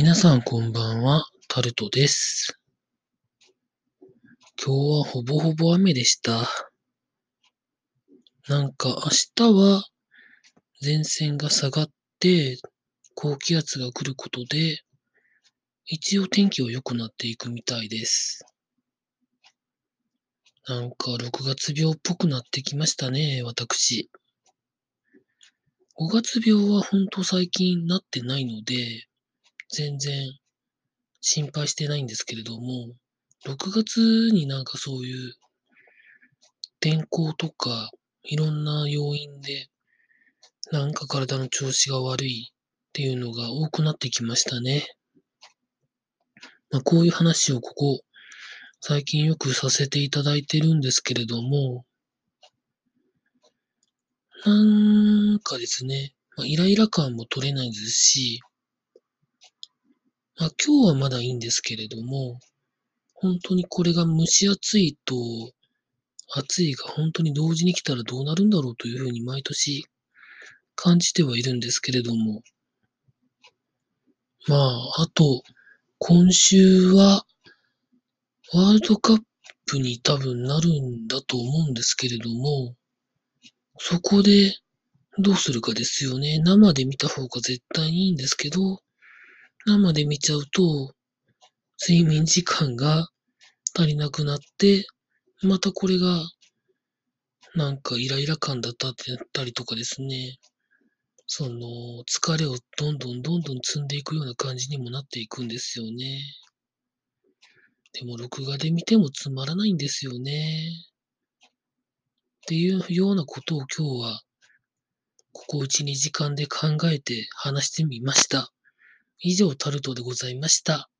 皆さんこんばんは、タルトです。今日はほぼほぼ雨でした。なんか明日は前線が下がって高気圧が来ることで一応天気は良くなっていくみたいです。なんか6月病っぽくなってきましたね、私。5月病はほんと最近なってないので、全然心配してないんですけれども、6月になんかそういう天候とかいろんな要因でなんか体の調子が悪いっていうのが多くなってきましたね。まあ、こういう話をここ最近よくさせていただいてるんですけれども、なんかですね、まあ、イライラ感も取れないですし、まあ、今日はまだいいんですけれども、本当にこれが蒸し暑いと、暑いが本当に同時に来たらどうなるんだろうというふうに毎年感じてはいるんですけれども、まあ、あと、今週は、ワールドカップに多分なるんだと思うんですけれども、そこでどうするかですよね。生で見た方が絶対にいいんですけど、生で見ちゃうと、睡眠時間が足りなくなって、またこれが、なんかイライラ感だったってったりとかですね、その、疲れをどんどんどんどん積んでいくような感じにもなっていくんですよね。でも、録画で見てもつまらないんですよね。っていうようなことを今日は、ここ1、2時間で考えて話してみました。以上、タルトでございました。